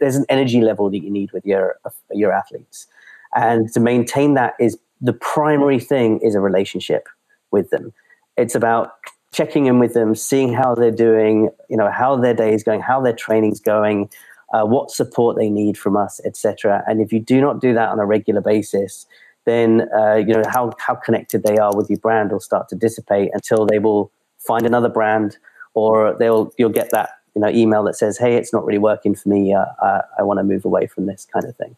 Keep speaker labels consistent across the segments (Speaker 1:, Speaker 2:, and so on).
Speaker 1: there's an energy level that you need with your your athletes, and to maintain that is the primary thing is a relationship with them. It's about checking in with them, seeing how they're doing, you know, how their day is going, how their training's going, uh, what support they need from us, etc. And if you do not do that on a regular basis, then uh, you know how how connected they are with your brand will start to dissipate until they will find another brand, or they'll you'll get that you know email that says, "Hey, it's not really working for me. Uh, I, I want to move away from this kind of thing."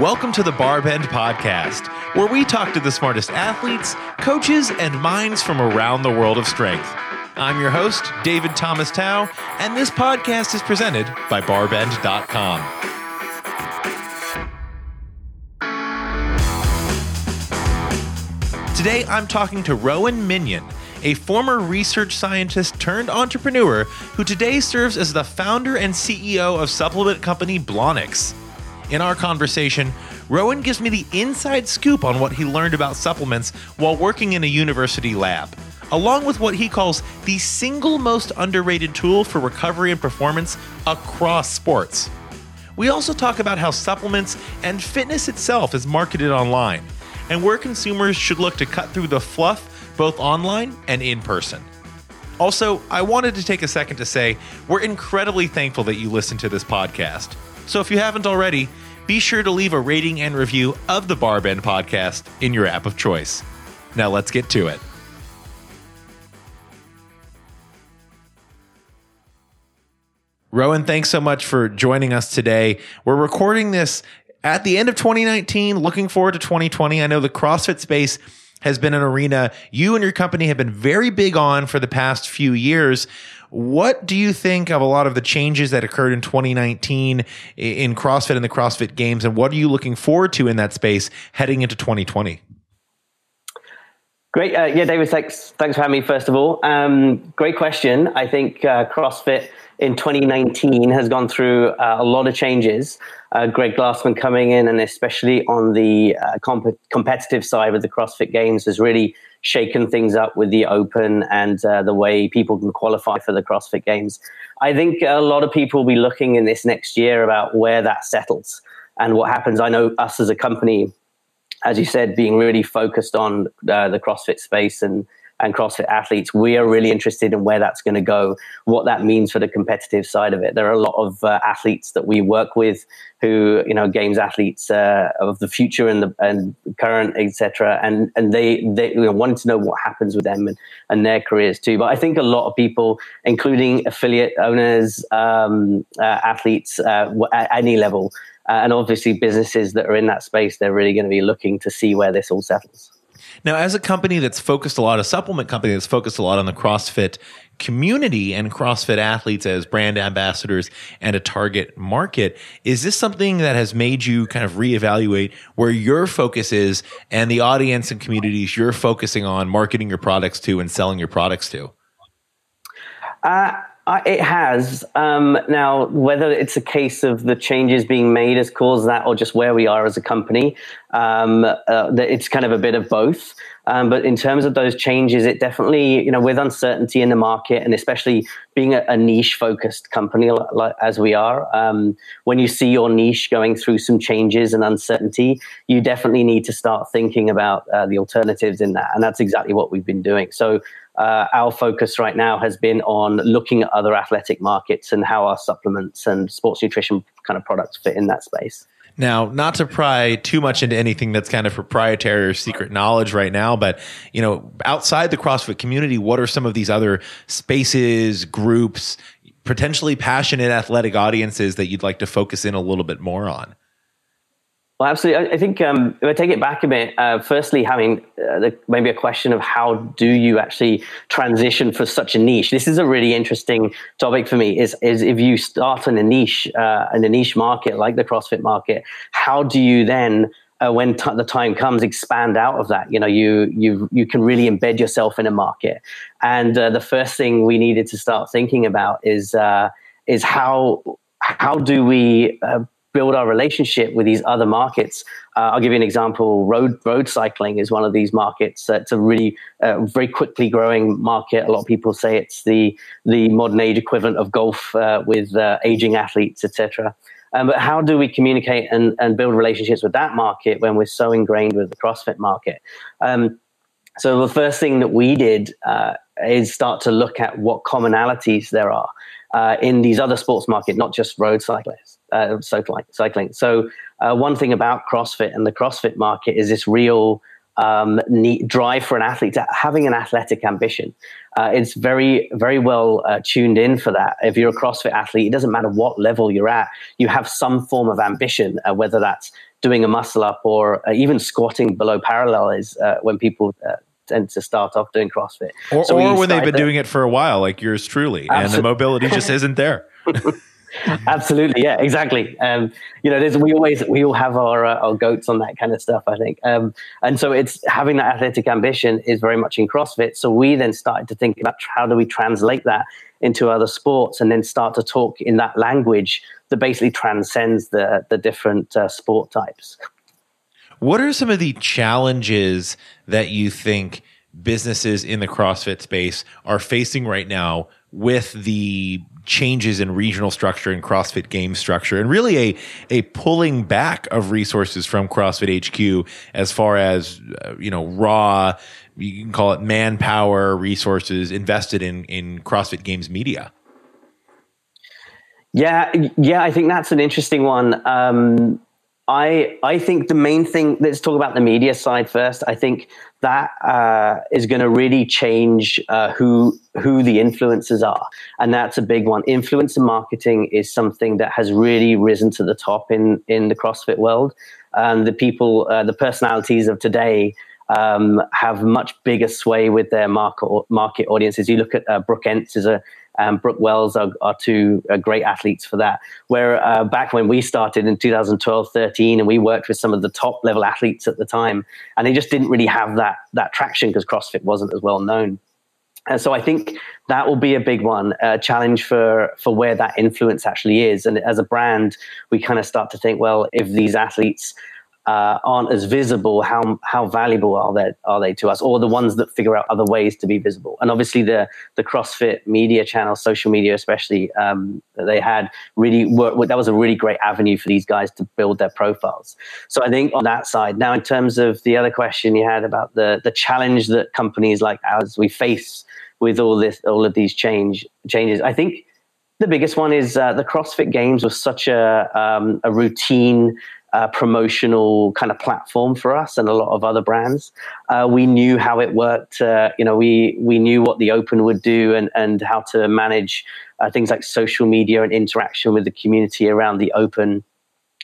Speaker 2: Welcome to the Barbend Podcast, where we talk to the smartest athletes, coaches, and minds from around the world of strength. I'm your host, David Thomas Tao, and this podcast is presented by Barbend.com. Today, I'm talking to Rowan Minnion, a former research scientist turned entrepreneur who today serves as the founder and CEO of supplement company Blonyx. In our conversation, Rowan gives me the inside scoop on what he learned about supplements while working in a university lab, along with what he calls the single most underrated tool for recovery and performance across sports. We also talk about how supplements and fitness itself is marketed online, and where consumers should look to cut through the fluff both online and in person. Also, I wanted to take a second to say we're incredibly thankful that you listen to this podcast. So if you haven't already, be sure to leave a rating and review of the Barbend podcast in your app of choice. Now let's get to it. Rowan, thanks so much for joining us today. We're recording this at the end of 2019, looking forward to 2020. I know the CrossFit space has been an arena you and your company have been very big on for the past few years. What do you think of a lot of the changes that occurred in 2019 in CrossFit and the CrossFit Games, and what are you looking forward to in that space heading into 2020?
Speaker 1: Great, uh, yeah, David. Thanks, thanks for having me. First of all, um, great question. I think uh, CrossFit in 2019 has gone through uh, a lot of changes. Uh, Greg Glassman coming in, and especially on the uh, comp- competitive side with the CrossFit Games, has really shaken things up with the Open and uh, the way people can qualify for the CrossFit Games. I think a lot of people will be looking in this next year about where that settles and what happens. I know us as a company, as you said, being really focused on uh, the CrossFit space and and CrossFit athletes, we are really interested in where that's going to go, what that means for the competitive side of it. There are a lot of uh, athletes that we work with who, you know, games athletes uh, of the future and the and current, etc. And and they they you know, wanted to know what happens with them and, and their careers too. But I think a lot of people, including affiliate owners, um, uh, athletes uh, at any level, uh, and obviously businesses that are in that space, they're really going to be looking to see where this all settles.
Speaker 2: Now, as a company that's focused a lot, a supplement company that's focused a lot on the CrossFit community and CrossFit athletes as brand ambassadors and a target market, is this something that has made you kind of reevaluate where your focus is and the audience and communities you're focusing on marketing your products to and selling your products to?
Speaker 1: Uh, it has. Um, now, whether it's a case of the changes being made has caused that or just where we are as a company, um, uh, it's kind of a bit of both. Um, but in terms of those changes, it definitely, you know, with uncertainty in the market and especially being a, a niche focused company like, as we are, um, when you see your niche going through some changes and uncertainty, you definitely need to start thinking about uh, the alternatives in that. And that's exactly what we've been doing. So, uh, our focus right now has been on looking at other athletic markets and how our supplements and sports nutrition kind of products fit in that space.
Speaker 2: Now, not to pry too much into anything that's kind of proprietary or secret knowledge right now, but you know, outside the CrossFit community, what are some of these other spaces, groups, potentially passionate athletic audiences that you'd like to focus in a little bit more on?
Speaker 1: Well, absolutely. I think um, if I take it back a bit, uh, firstly, having uh, the, maybe a question of how do you actually transition for such a niche? This is a really interesting topic for me. Is is if you start in a niche uh, in a niche market like the CrossFit market, how do you then uh, when t- the time comes, expand out of that. You know, you you you can really embed yourself in a market. And uh, the first thing we needed to start thinking about is uh, is how how do we uh, build our relationship with these other markets. Uh, I'll give you an example. Road road cycling is one of these markets. It's a really uh, very quickly growing market. A lot of people say it's the the modern age equivalent of golf uh, with uh, aging athletes, etc. Um, but how do we communicate and, and build relationships with that market when we're so ingrained with the CrossFit market? Um, so the first thing that we did uh, is start to look at what commonalities there are in these other sports market, not just road cyclists, uh, cycling. cycling. So uh, one thing about CrossFit and the CrossFit market is this real um, need, drive for an athlete to having an athletic ambition. Uh, it's very, very well uh, tuned in for that. If you're a CrossFit athlete, it doesn't matter what level you're at, you have some form of ambition, uh, whether that's doing a muscle up or uh, even squatting below parallel is uh, when people uh, tend to start off doing CrossFit.
Speaker 2: Or, so or when they've been doing it for a while, like yours truly, Absolutely. and the mobility just isn't there.
Speaker 1: Absolutely, yeah, exactly. Um, you know, we always we all have our uh, our goats on that kind of stuff. I think, um, and so it's having that athletic ambition is very much in CrossFit. So we then started to think about how do we translate that into other sports, and then start to talk in that language that basically transcends the the different uh, sport types.
Speaker 2: What are some of the challenges that you think businesses in the CrossFit space are facing right now with the changes in regional structure and CrossFit game structure and really a a pulling back of resources from CrossFit HQ as far as uh, you know raw you can call it manpower resources invested in in CrossFit Games media.
Speaker 1: Yeah, yeah, I think that's an interesting one. Um, I I think the main thing. Let's talk about the media side first. I think that uh, is going to really change uh, who who the influencers are, and that's a big one. Influencer marketing is something that has really risen to the top in in the CrossFit world. And the people, uh, the personalities of today. Um, have much bigger sway with their market market audiences. You look at uh, Brooke Ence is a um, Brooke Wells are, are two uh, great athletes for that. Where uh, back when we started in 2012, 13, and we worked with some of the top level athletes at the time, and they just didn't really have that that traction because CrossFit wasn't as well known. And so I think that will be a big one, a challenge for for where that influence actually is. And as a brand, we kind of start to think, well, if these athletes uh, aren't as visible, how how valuable are they are they to us, or the ones that figure out other ways to be visible? And obviously, the the CrossFit media channel, social media, especially um, that they had, really worked. That was a really great avenue for these guys to build their profiles. So I think on that side. Now, in terms of the other question you had about the the challenge that companies like ours we face with all this all of these change changes, I think the biggest one is uh, the CrossFit Games was such a um, a routine uh, promotional kind of platform for us and a lot of other brands. Uh, we knew how it worked. Uh, you know, we we knew what the Open would do and and how to manage uh, things like social media and interaction with the community around the Open.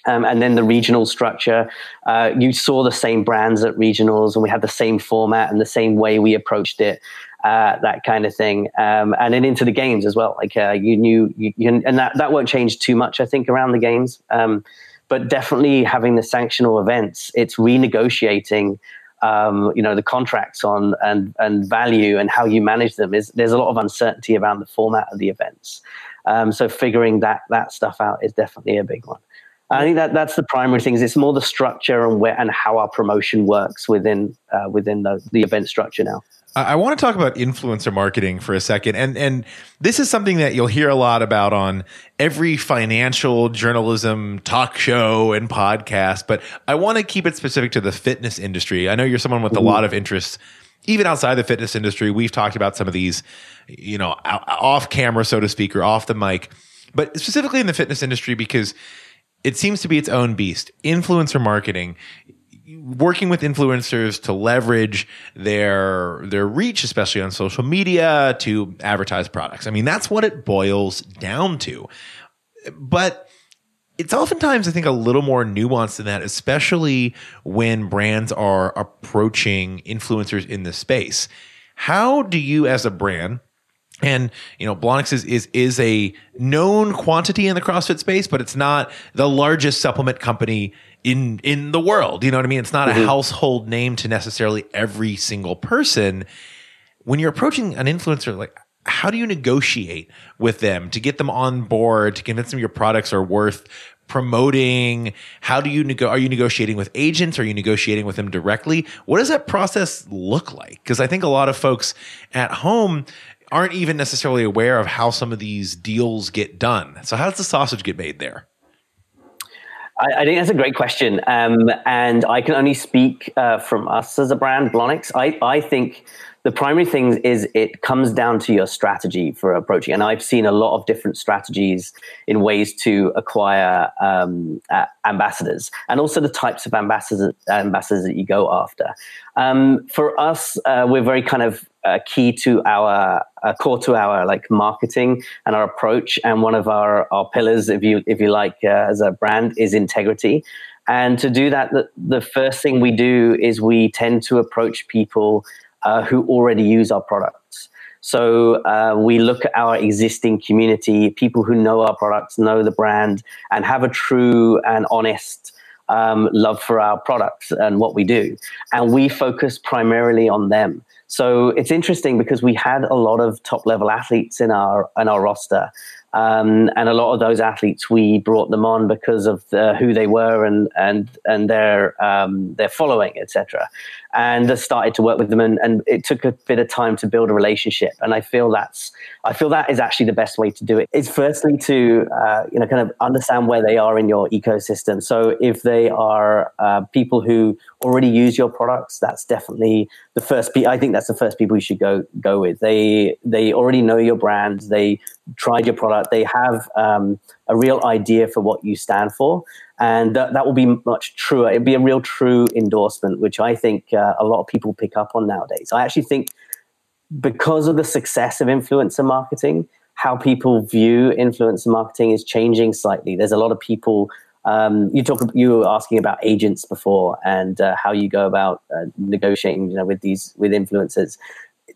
Speaker 1: Um, and then the regional structure, uh, you saw the same brands at regionals, and we had the same format and the same way we approached it. Uh, that kind of thing, um, and then into the games as well. Like uh, you knew, you, you, and that that won't change too much, I think, around the games. Um, but definitely having the sanctional events, it's renegotiating. Um, you know the contracts on and and value and how you manage them is there's a lot of uncertainty around the format of the events. Um, so figuring that that stuff out is definitely a big one. I think that that's the primary things. It's more the structure and where and how our promotion works within uh, within the, the event structure now.
Speaker 2: I want to talk about influencer marketing for a second. And and this is something that you'll hear a lot about on every financial journalism talk show and podcast, but I want to keep it specific to the fitness industry. I know you're someone with a lot of interest even outside the fitness industry. We've talked about some of these, you know, off camera so to speak or off the mic, but specifically in the fitness industry because it seems to be its own beast. Influencer marketing working with influencers to leverage their their reach especially on social media to advertise products. I mean that's what it boils down to. But it's oftentimes i think a little more nuanced than that especially when brands are approaching influencers in this space. How do you as a brand and you know, Blonyx is, is is a known quantity in the CrossFit space, but it's not the largest supplement company in in the world. You know what I mean? It's not mm-hmm. a household name to necessarily every single person. When you're approaching an influencer, like how do you negotiate with them to get them on board to convince them your products are worth promoting how do you nego- are you negotiating with agents are you negotiating with them directly what does that process look like because i think a lot of folks at home aren't even necessarily aware of how some of these deals get done so how does the sausage get made there
Speaker 1: I, I think that's a great question, um, and I can only speak uh, from us as a brand, Blonyx. I, I think the primary thing is it comes down to your strategy for approaching. And I've seen a lot of different strategies in ways to acquire um, uh, ambassadors, and also the types of ambassadors ambassadors that you go after. Um, for us, uh, we're very kind of uh, key to our uh, core to our like marketing and our approach. And one of our our pillars, if you if you like, uh, as a brand, is integrity. And to do that, the, the first thing we do is we tend to approach people uh, who already use our products. So uh, we look at our existing community, people who know our products, know the brand, and have a true and honest um, love for our products and what we do. And we focus primarily on them. So it's interesting because we had a lot of top level athletes in our in our roster, um, and a lot of those athletes, we brought them on because of the, who they were and and and their um, their following, etc. And I started to work with them, and, and it took a bit of time to build a relationship. And I feel that's I feel that is actually the best way to do. It's firstly to uh, you know kind of understand where they are in your ecosystem. So if they are uh, people who already use your products, that's definitely the first. Pe- I think that's the first people you should go go with. They they already know your brand. They tried your product, they have um, a real idea for what you stand for. And that, that will be much truer. It'd be a real true endorsement, which I think uh, a lot of people pick up on nowadays. I actually think because of the success of influencer marketing, how people view influencer marketing is changing slightly. There's a lot of people. Um, you talk. You were asking about agents before and uh, how you go about uh, negotiating, you know, with these with influencers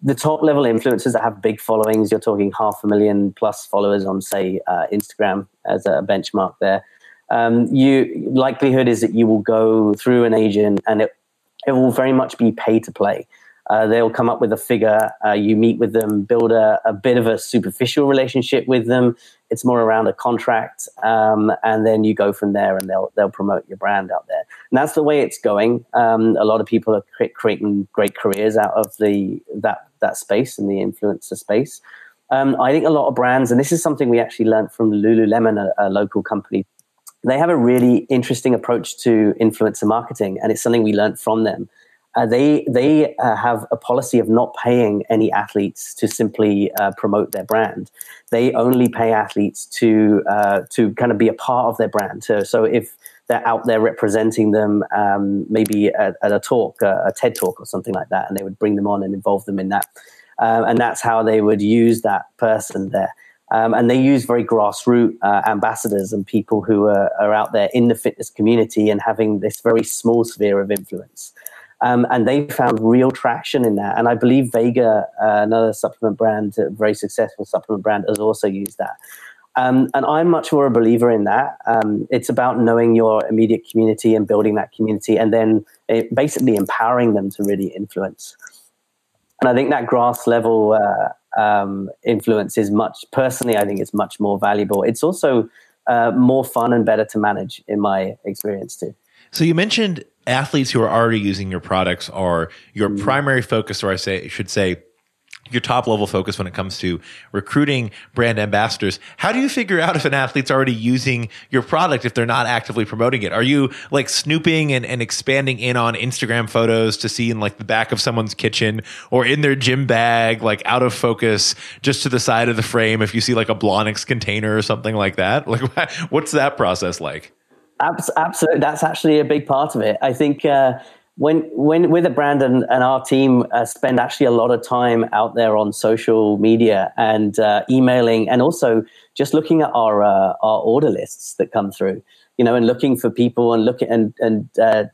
Speaker 1: the top level influencers that have big followings, you're talking half a million plus followers on, say, uh, Instagram as a benchmark there. Um, you likelihood is that you will go through an agent, and it it will very much be pay to play. Uh, they'll come up with a figure. Uh, you meet with them, build a, a, bit of a superficial relationship with them. It's more around a contract, um, and then you go from there, and they'll they'll promote your brand out there. And that's the way it's going. Um, a lot of people are cre- creating great careers out of the that that space and the influencer space. Um, I think a lot of brands, and this is something we actually learned from Lululemon, a, a local company. They have a really interesting approach to influencer marketing, and it's something we learned from them uh, they they uh, have a policy of not paying any athletes to simply uh, promote their brand. They only pay athletes to uh, to kind of be a part of their brand. So, so if they're out there representing them, um, maybe at, at, a talk, a TED talk or something like that, and they would bring them on and involve them in that, um, and that's how they would use that person there. Um, and they use very grassroots uh, ambassadors and people who are, are out there in the fitness community and having this very small sphere of influence. Um, and they found real traction in that. And I believe Vega, uh, another supplement brand, a very successful supplement brand, has also used that. Um, and I'm much more a believer in that. Um, it's about knowing your immediate community and building that community, and then basically empowering them to really influence. And I think that grass level uh, um, influence is much, personally, I think it's much more valuable. It's also uh, more fun and better to manage, in my experience, too.
Speaker 2: So you mentioned athletes who are already using your products are your mm-hmm. primary focus, or I say should say your top level focus when it comes to recruiting brand ambassadors. How do you figure out if an athlete's already using your product if they're not actively promoting it? Are you like snooping and, and expanding in on Instagram photos to see in like the back of someone's kitchen or in their gym bag, like out of focus, just to the side of the frame if you see like a Blonyx container or something like that? Like what's that process like?
Speaker 1: Absolutely, that's actually a big part of it. I think uh, when when with a brand and, and our team uh, spend actually a lot of time out there on social media and uh, emailing, and also just looking at our uh, our order lists that come through. You know, and looking for people and looking and and uh,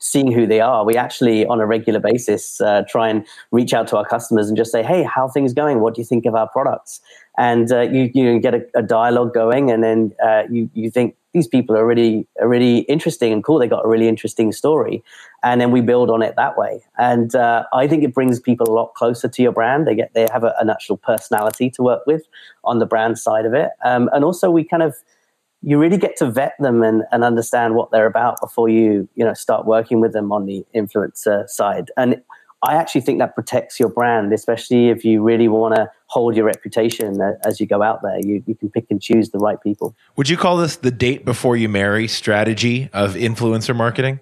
Speaker 1: seeing who they are. We actually, on a regular basis, uh, try and reach out to our customers and just say, "Hey, how things going? What do you think of our products?" And uh, you you get a, a, dialogue going, and then uh, you you think these people are really are really interesting and cool. They got a really interesting story, and then we build on it that way. And uh, I think it brings people a lot closer to your brand. They get they have a, a natural personality to work with on the brand side of it, um, and also we kind of you really get to vet them and, and understand what they're about before you you know start working with them on the influencer side and I actually think that protects your brand, especially if you really want to hold your reputation as you go out there. You, you can pick and choose the right people.
Speaker 2: Would you call this the date before you marry strategy of influencer marketing?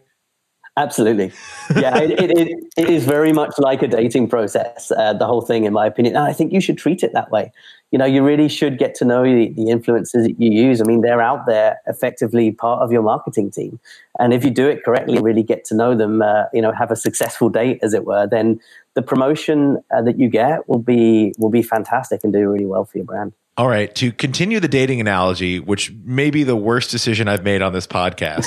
Speaker 1: Absolutely. Yeah, it, it, it is very much like a dating process, uh, the whole thing, in my opinion. And I think you should treat it that way you know, you really should get to know the, the influencers that you use. I mean, they're out there effectively part of your marketing team. And if you do it correctly, really get to know them, uh, you know, have a successful date, as it were, then the promotion uh, that you get will be will be fantastic and do really well for your brand.
Speaker 2: All right, to continue the dating analogy, which may be the worst decision I've made on this podcast.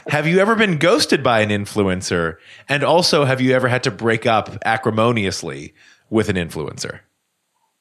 Speaker 2: have you ever been ghosted by an influencer? And also, have you ever had to break up acrimoniously with an influencer?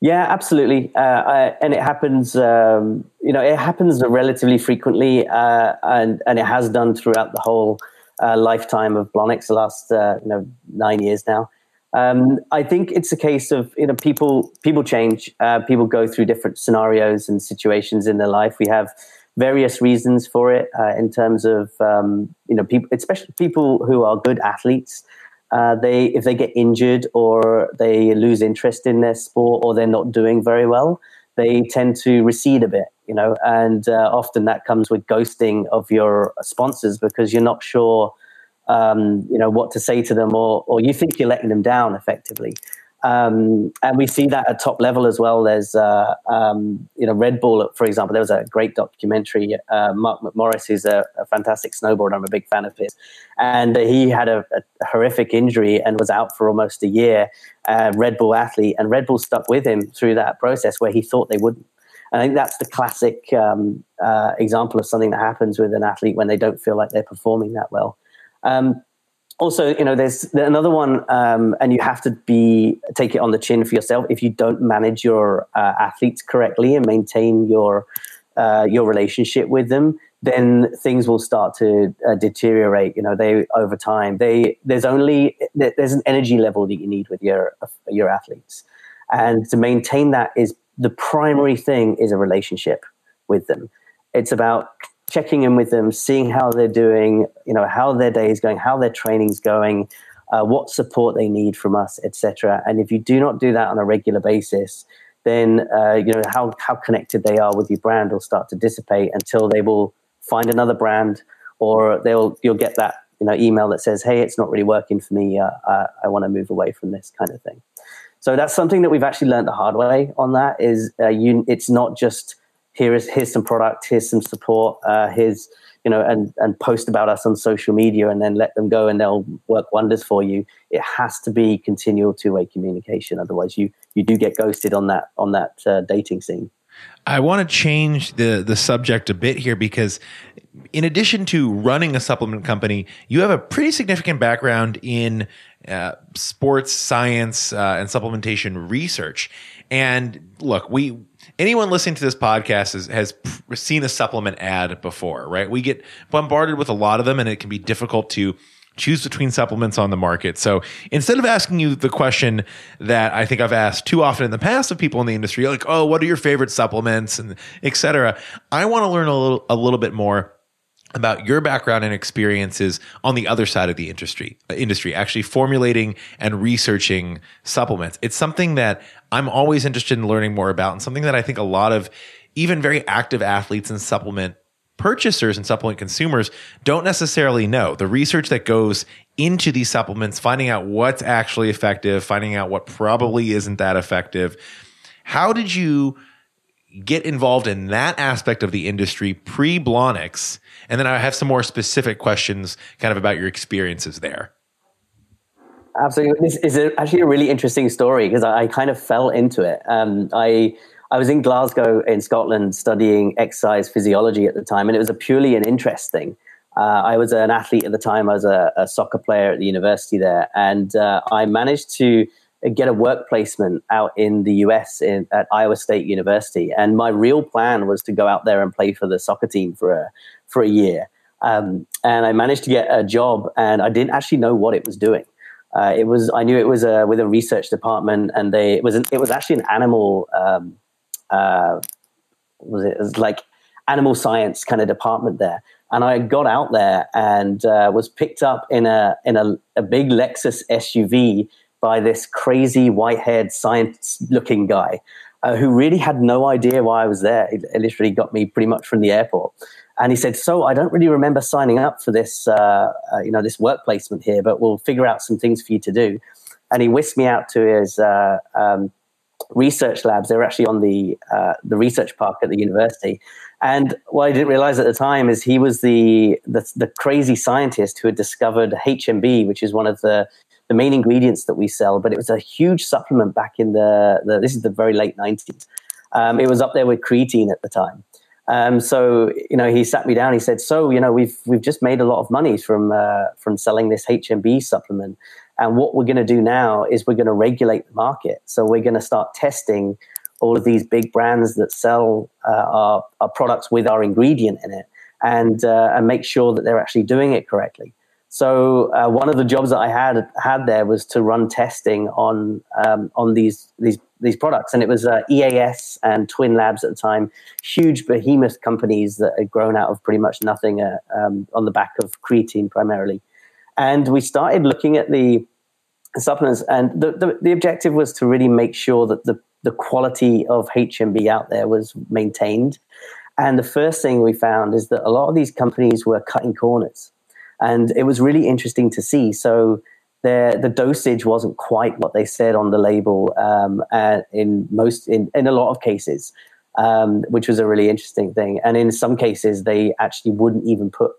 Speaker 1: Yeah, absolutely, uh, I, and it happens. Um, you know, it happens relatively frequently, uh, and and it has done throughout the whole uh, lifetime of Blonyx, the last uh, you know nine years now. Um, I think it's a case of you know people people change, uh, people go through different scenarios and situations in their life. We have various reasons for it uh, in terms of um, you know people, especially people who are good athletes uh, they if they get injured or they lose interest in their sport or they're not doing very well, they tend to recede a bit, you know, and uh, often that comes with ghosting of your sponsors because you're not sure, um, you know, what to say to them or or you think you're letting them down effectively. Um, and we see that at top level as well. There's, uh, um, you know, Red Bull, for example. There was a great documentary. Uh, Mark McMorris, who's a, a, fantastic snowboarder, I'm a big fan of his, and he had a, a horrific injury and was out for almost a year. Uh, Red Bull athlete, and Red Bull stuck with him through that process where he thought they wouldn't. I think that's the classic um, uh, example of something that happens with an athlete when they don't feel like they're performing that well. Um, also, you know, there's another one, um, and you have to be take it on the chin for yourself. If you don't manage your uh, athletes correctly and maintain your uh, your relationship with them, then things will start to uh, deteriorate. You know, they over time. They there's only there's an energy level that you need with your your athletes, and to maintain that is the primary thing is a relationship with them. It's about checking in with them, seeing how they're doing, you know, how their day is going, how their training's going, uh, what support they need from us, etc. And if you do not do that on a regular basis, then uh, you know how how connected they are with your brand will start to dissipate until they will find another brand, or they'll you'll get that you know email that says, "Hey, it's not really working for me. Uh, I, I want to move away from this kind of thing." So that's something that we've actually learned the hard way. On that is, uh, you, it's not just here is here's some product, here's some support, uh, here's you know, and and post about us on social media, and then let them go, and they'll work wonders for you. It has to be continual two way communication, otherwise you you do get ghosted on that on that uh, dating scene.
Speaker 2: I want to change the the subject a bit here because in addition to running a supplement company, you have a pretty significant background in uh, sports science uh, and supplementation research. And look, we anyone listening to this podcast has, seen a supplement ad before, right? We get bombarded with a lot of them, and it can be difficult to choose between supplements on the market. So instead of asking you the question that I think I've asked too often in the past of people in the industry, like, oh, what are your favorite supplements and et cetera, I want to learn a little, a little bit more about your background and experiences on the other side of the industry uh, industry actually formulating and researching supplements. It's something that i'm always interested in learning more about and something that i think a lot of even very active athletes and supplement purchasers and supplement consumers don't necessarily know. The research that goes into these supplements finding out what's actually effective finding out what probably isn't that effective. How did you get involved in that aspect of the industry pre Blonyx and then I have some more specific questions kind of about your experiences there.
Speaker 1: Absolutely. This is actually a really interesting story because I, I, kind of fell into it. Um, I, I was in Glasgow in Scotland studying exercise physiology at the time, and it was a purely an interest thing. Uh, I was an athlete at the time. I was a, a, soccer player at the university there, and uh, I managed to get a work placement out in the US in, at Iowa State University. And my real plan was to go out there and play for the soccer team for a, for a year. Um, and I managed to get a job, and I didn't actually know what it was doing. Uh, it was I knew it was a, with a research department, and they it was an, it was actually an animal um, uh, was it, it was like animal science kind of department there. And I got out there and uh, was picked up in a in a, a big Lexus SUV by this crazy white-haired science-looking guy uh, who really had no idea why I was there. He literally got me pretty much from the airport. And he said, "So I don't really remember signing up for this, uh, uh, you know, this work placement here, but we'll figure out some things for you to do." And he whisked me out to his uh, um, research labs. They were actually on the uh, the research park at the university. And what I didn't realize at the time is he was the, the, the crazy scientist who had discovered HMB, which is one of the the main ingredients that we sell. But it was a huge supplement back in the, the this is the very late nineties. Um, it was up there with creatine at the time. Um, so you know, he sat me down. He said, "So you know, we've we've just made a lot of money from uh, from selling this HMB supplement, and what we're going to do now is we're going to regulate the market. So we're going to start testing all of these big brands that sell uh, our, our products with our ingredient in it, and uh, and make sure that they're actually doing it correctly." So uh, one of the jobs that I had had there was to run testing on um, on these these these products, and it was uh, EAS and Twin Labs at the time, huge behemoth companies that had grown out of pretty much nothing uh, um, on the back of creatine primarily, and we started looking at the supplements, and the, the, the objective was to really make sure that the the quality of HMB out there was maintained. And the first thing we found is that a lot of these companies were cutting corners and it was really interesting to see. So the the dosage wasn't quite what they said on the label um, in most in, in a lot of cases, um, which was a really interesting thing. And in some cases, they actually wouldn't even put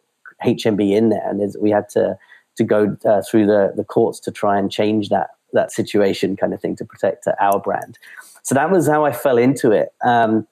Speaker 1: HMB in there, and we had to to go uh, through the the courts to try and change that that situation, kind of thing, to protect our brand. So that was how I fell into it. Um,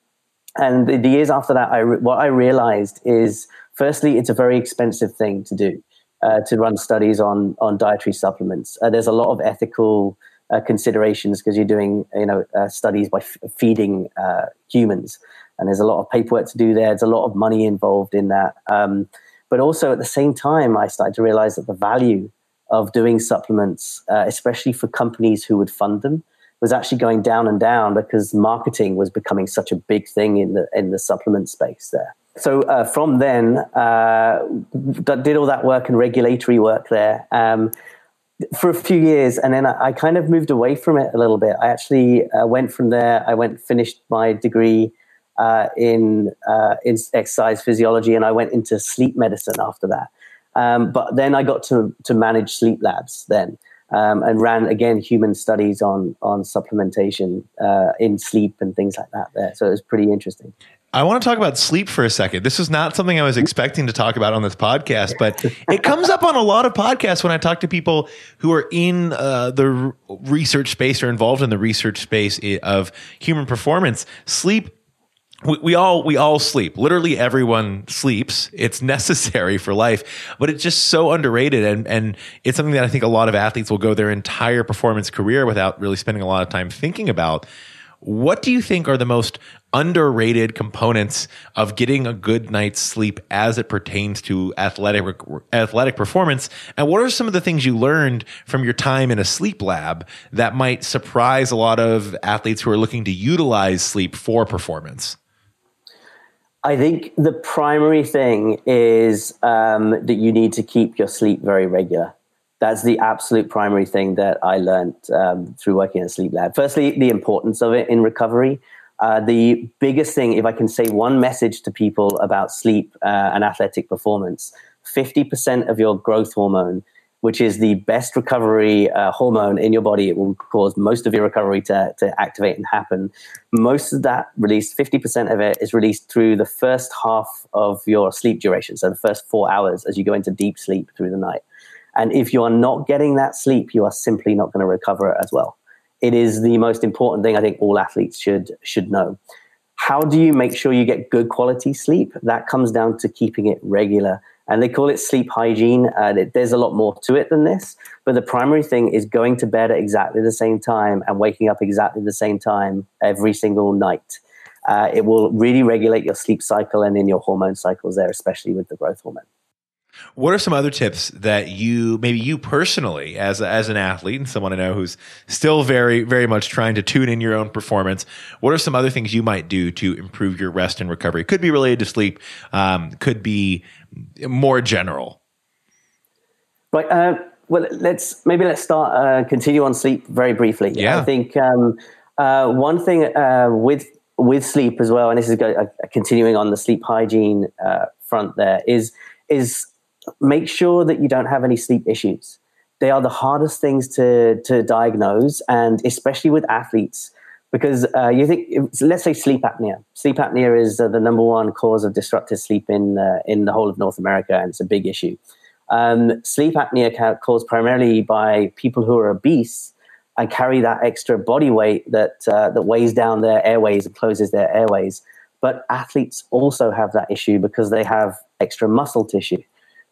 Speaker 1: and the, the, years after that, I re- what I realized is Firstly, it's a very expensive thing to do uh, to run studies on on dietary supplements. Uh, there's a lot of ethical uh, considerations because you're doing you know uh, studies by f- feeding uh, humans, and there's a lot of paperwork to do there. There's a lot of money involved in that. Um, but also at the same time, I started to realize that the value of doing supplements, uh, especially for companies who would fund them, was actually going down and down because marketing was becoming such a big thing in the in the supplement space there. So uh, from then, uh, did all that work and regulatory work there um, for a few years, and then I, I, kind of moved away from it a little bit. I actually uh, went from there. I went finished my degree uh, in uh, in exercise physiology, and I went into sleep medicine after that. Um, but then I got to to manage sleep labs then. Um, and ran again human studies on on supplementation uh, in sleep and things like that there. So it was pretty interesting.
Speaker 2: I want to talk about sleep for a second. This is not something I was expecting to talk about on this podcast, but it comes up on a lot of podcasts when I talk to people who are in uh, the research space or involved in the research space of human performance. Sleep we, we, all we all sleep. Literally everyone sleeps. It's necessary for life, but it's just so underrated and and it's something that I think a lot of athletes will go their entire performance career without really spending a lot of time thinking about. What do you think are the most underrated components of getting a good night's sleep as it pertains to athletic athletic performance? And what are some of the things you learned from your time in a sleep lab that might surprise a lot of athletes who are looking to utilize sleep for performance?
Speaker 1: I think the primary thing is um, that you need to keep your sleep very regular that's the absolute primary thing that I learned um, through working in a sleep lab. Firstly, the importance of it in recovery. Uh, the biggest thing, if I can say one message to people about sleep uh, and athletic performance, 50% of your growth hormone, which is the best recovery uh, hormone in your body, it will cause most of your recovery to, to activate and happen. Most of that released, 50% of it, is released through the first half of your sleep duration. So the first four hours as you go into deep sleep through the night. And if you are not getting that sleep, you are simply not going to recover as well. It is the most important thing I think all athletes should should know. How do you make sure you get good quality sleep? That comes down to keeping it regular And they call it sleep hygiene. Uh, there's a lot more to it than this. But the primary thing is going to bed at exactly the same time and waking up exactly the same time every single night. Uh, it will really regulate your sleep cycle and in your hormone cycles there, especially with the growth hormone.
Speaker 2: What are some other tips that you, maybe you personally, as a, as an athlete and someone I know who's still very very much trying to tune in your own performance? What are some other things you might do to improve your rest and recovery? Could be related to sleep, um, could be more general.
Speaker 1: Right. Uh, well, let's maybe let's start uh, continue on sleep very briefly.
Speaker 2: Yeah.
Speaker 1: I think um, uh, one thing uh, with with sleep as well, and this is go, uh, continuing on the sleep hygiene uh, front. There is is make sure that you don't have any sleep issues. They are the hardest things to, to diagnose, and especially with athletes, because uh, you think, let's say sleep apnea. Sleep apnea is uh, the number one cause of disrupted sleep in, uh, in the whole of North America, and it's a big issue. Um, sleep apnea caused primarily by people who are obese and carry that extra body weight that, uh, that weighs down their airways and closes their airways. But athletes also have that issue because they have extra muscle tissue.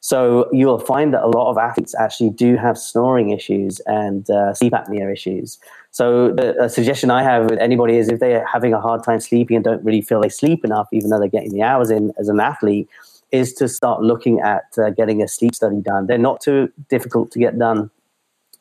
Speaker 1: So you'll find that a lot of athletes actually do have snoring issues and uh, sleep apnea issues. So the suggestion I have with anybody is if they're having a hard time sleeping and don't really feel they sleep enough, even though they're getting the hours in as an athlete, is to start looking at uh, getting a sleep study done. They're not too difficult to get done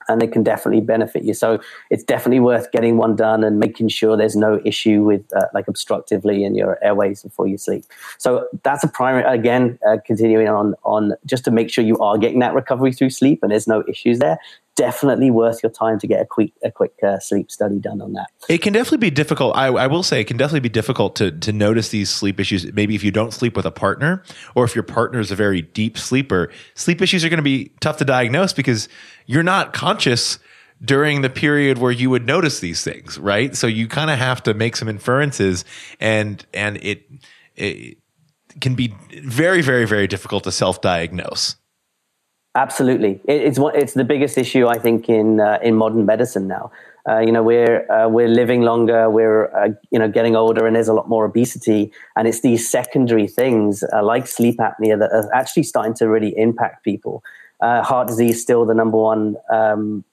Speaker 1: and they can definitely benefit you. So it's definitely worth getting one done and making sure there's no issue with uh, like obstructively in your airways before you sleep. So that's a primary. Again, uh, continuing on on just to make sure you are getting that recovery through sleep and there's no issues there definitely worth your time to get a quick a quick uh, sleep study done on that.
Speaker 2: It can definitely be difficult. I, I, will say it can definitely be difficult to to notice these sleep issues. Maybe if you don't sleep with a partner, or if your partner is a very deep sleeper, sleep issues are going to be tough to diagnose because you're not conscious during the period where you would notice these things, right? So you kind of have to make some inferences, and and it it can be very very very difficult to self diagnose.
Speaker 1: Absolutely, it, it's it's the biggest issue I think in uh, in modern medicine now. Uh, you know, we're uh, we're living longer, we're uh, you know getting older, and there's a lot more obesity, and it's these secondary things uh, like sleep apnea that are actually starting to really impact people. Uh, heart disease still the number one um,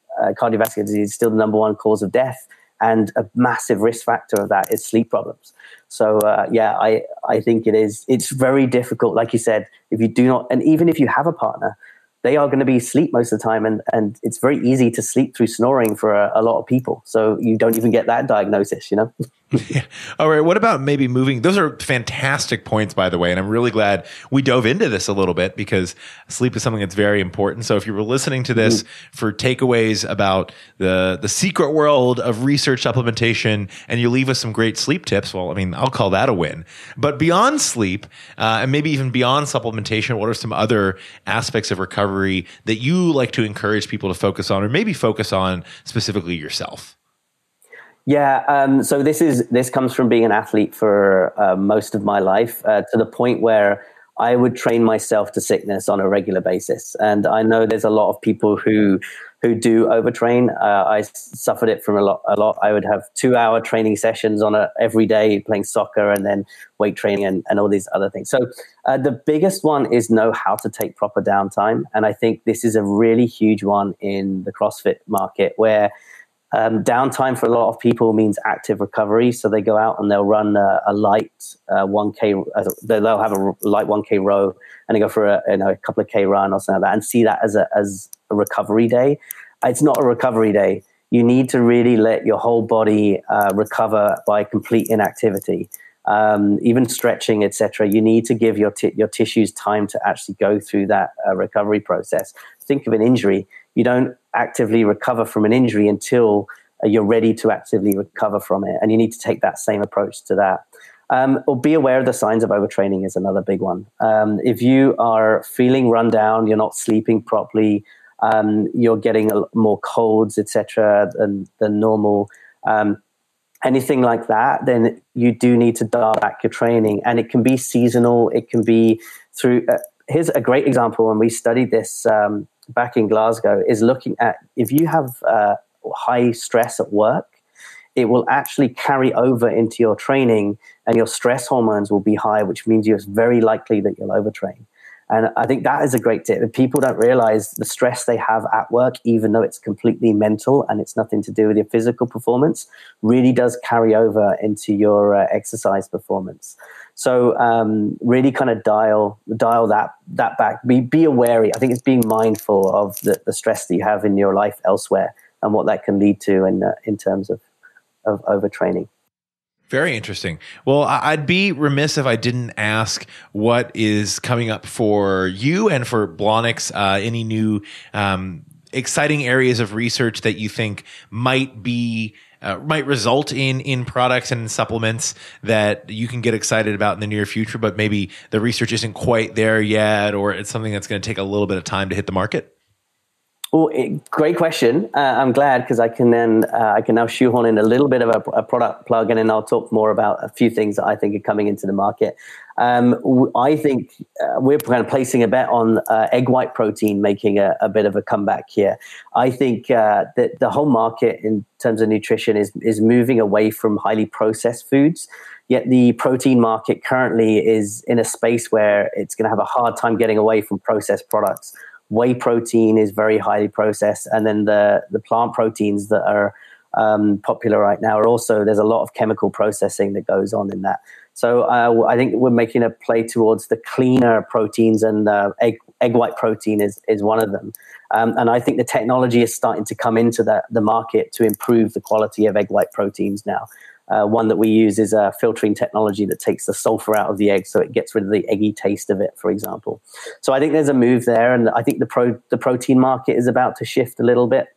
Speaker 1: cardiovascular disease, still the number one cause of death, and a massive risk factor of that is sleep problems. So yeah, I I think it is. It's very difficult, like you said, if you do not, and even if you have a partner they are going to be asleep most of the time and, and it's very easy to sleep through snoring for a, a lot of people so you don't even get that diagnosis you know.
Speaker 2: All right. What about maybe moving? Those are fantastic points, by the way. And I'm really glad we dove into this a little bit because sleep is something that's very important. So if you were listening to this for takeaways about the, the secret world of research supplementation and you leave us some great sleep tips, well, I mean, I'll call that a win. But beyond sleep uh, and maybe even beyond supplementation, what are some other aspects of recovery that you like to encourage people to focus on or maybe focus on specifically yourself?
Speaker 1: Yeah, um, so this is this comes from being an athlete for uh, most of my life uh, to the point where I would train myself to sickness on a regular basis, and I know there's a lot of people who who do overtrain. Uh, I suffered it from a lot. A lot. I would have two hour training sessions on a every day playing soccer, and then weight training and, and all these other things. So uh, the biggest one is know how to take proper downtime, and I think this is a really huge one in the CrossFit market where um, downtime for a lot of people means active recovery. So they go out and they'll run a, a light uh, 1K, uh, they'll have a light 1K row and they go for a, you know, a couple of K run or something like that and see that as a, as a recovery day. It's not a recovery day. You need to really let your whole body uh, recover by complete inactivity. Um, even stretching, etc. You need to give your t- your tissues time to actually go through that uh, recovery process. Think of an injury you don't actively recover from an injury until uh, you're ready to actively recover from it. And you need to take that same approach to that. Um, or be aware of the signs of overtraining is another big one. Um, if you are feeling run down, you're not sleeping properly, um, you're getting more colds, etc., than, than normal, um, anything like that, then you do need to dial back your training. And it can be seasonal, it can be through. Uh, here's a great example, and we studied this um, back in Glasgow is looking at if you have uh, high stress at work, it will actually carry over into your training and your stress hormones will be high, which means you're very likely that you'll overtrain. And I think that is a great tip. People don't realize the stress they have at work, even though it's completely mental and it's nothing to do with your physical performance, really does carry over into your uh, exercise performance. So um, really kind of dial dial that that back. Be be aware. I think it's being mindful of the, the stress that you have in your life elsewhere and what that can lead to in uh, in terms of of overtraining.
Speaker 2: Very interesting. Well, I'd be remiss if I didn't ask what is coming up for you and for Blonyx. Uh, any new um, exciting areas of research that you think might be uh, might result in in products and supplements that you can get excited about in the near future, but maybe the research isn't quite there yet, or it's something that's going to take a little bit of time to hit the market.
Speaker 1: Oh, great question. Uh, I'm glad because I can then uh, I can now shoehorn in a little bit of a, a, product plug, and then I'll talk more about a few things that I think are coming into the market. Um, I think uh, we're kind of placing a bet on uh, egg white protein making a, a, bit of a comeback here. I think uh, that the whole market in terms of nutrition is is moving away from highly processed foods. Yet the protein market currently is in a space where it's going to have a hard time getting away from processed products whey protein is very highly processed, and then the the plant proteins that are um, popular right now are also there's a lot of chemical processing that goes on in that. So uh, I think we're making a play towards the cleaner proteins, and uh, egg egg white protein is is one of them. Um, and I think the technology is starting to come into the, the market to improve the quality of egg white proteins now. Uh, one that we use is a filtering technology that takes the sulfur out of the egg, so it gets rid of the eggy taste of it, for example. So I think there's a move there, and I think the pro- the protein market is about to shift a little bit.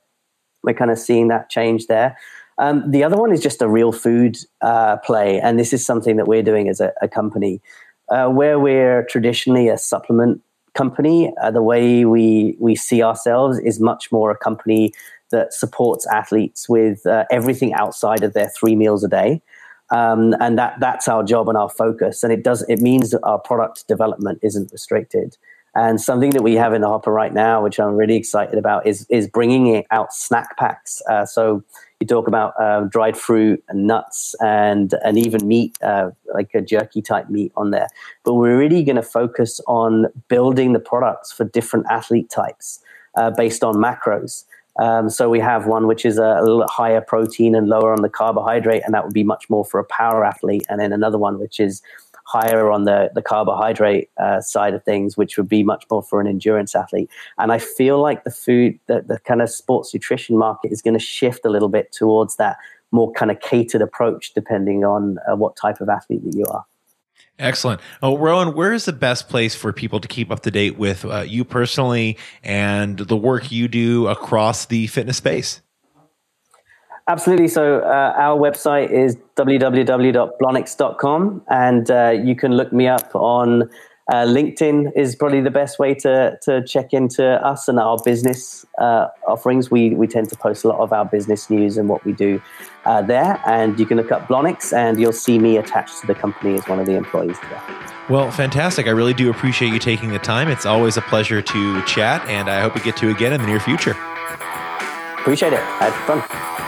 Speaker 1: We're kind of seeing that change there. Um, the other one is just a real food uh, play, and this is something that we're doing as a, a company, uh, where we're traditionally a supplement company. Uh, the way we we see ourselves is much more a company that supports athletes with uh, everything outside of their three meals a day. Um, and that that's our job and our focus. And it does it means that our product development isn't restricted. And something that we have in the hopper right now, which I'm really excited about, is is bringing out snack packs. Uh, so you talk about uh, dried fruit and nuts and and even meat, uh, like a jerky type meat on there. But we're really going to focus on building the products for different athlete types uh, based on macros. Um, so we have one which is a, little higher protein and lower on the carbohydrate, and that would be much more for a power athlete. And then another one which is higher on the, the carbohydrate uh, side of things, which would be much more for an endurance athlete. And I feel like the food, the, the kind of sports nutrition market is going to shift a little bit towards that more kind of catered approach, depending on uh, what type of athlete that you are.
Speaker 2: Excellent. Oh, Rowan, where is the best place for people to keep up to date with uh, you personally and the work you do across the fitness space?
Speaker 1: Absolutely. So, uh, our website is www.blonyx.com, and uh, you can look me up on uh, LinkedIn is probably the best way to, to check into us and our business uh, offerings. We, we tend to post a lot of our business news and what we do uh, there. And you can look up Blonyx and you'll see me attached to the company as one of the employees there.
Speaker 2: Well, fantastic. I really do appreciate you taking the time. It's always a pleasure to chat, and I hope we get to again in the near future.
Speaker 1: Appreciate it. I had fun.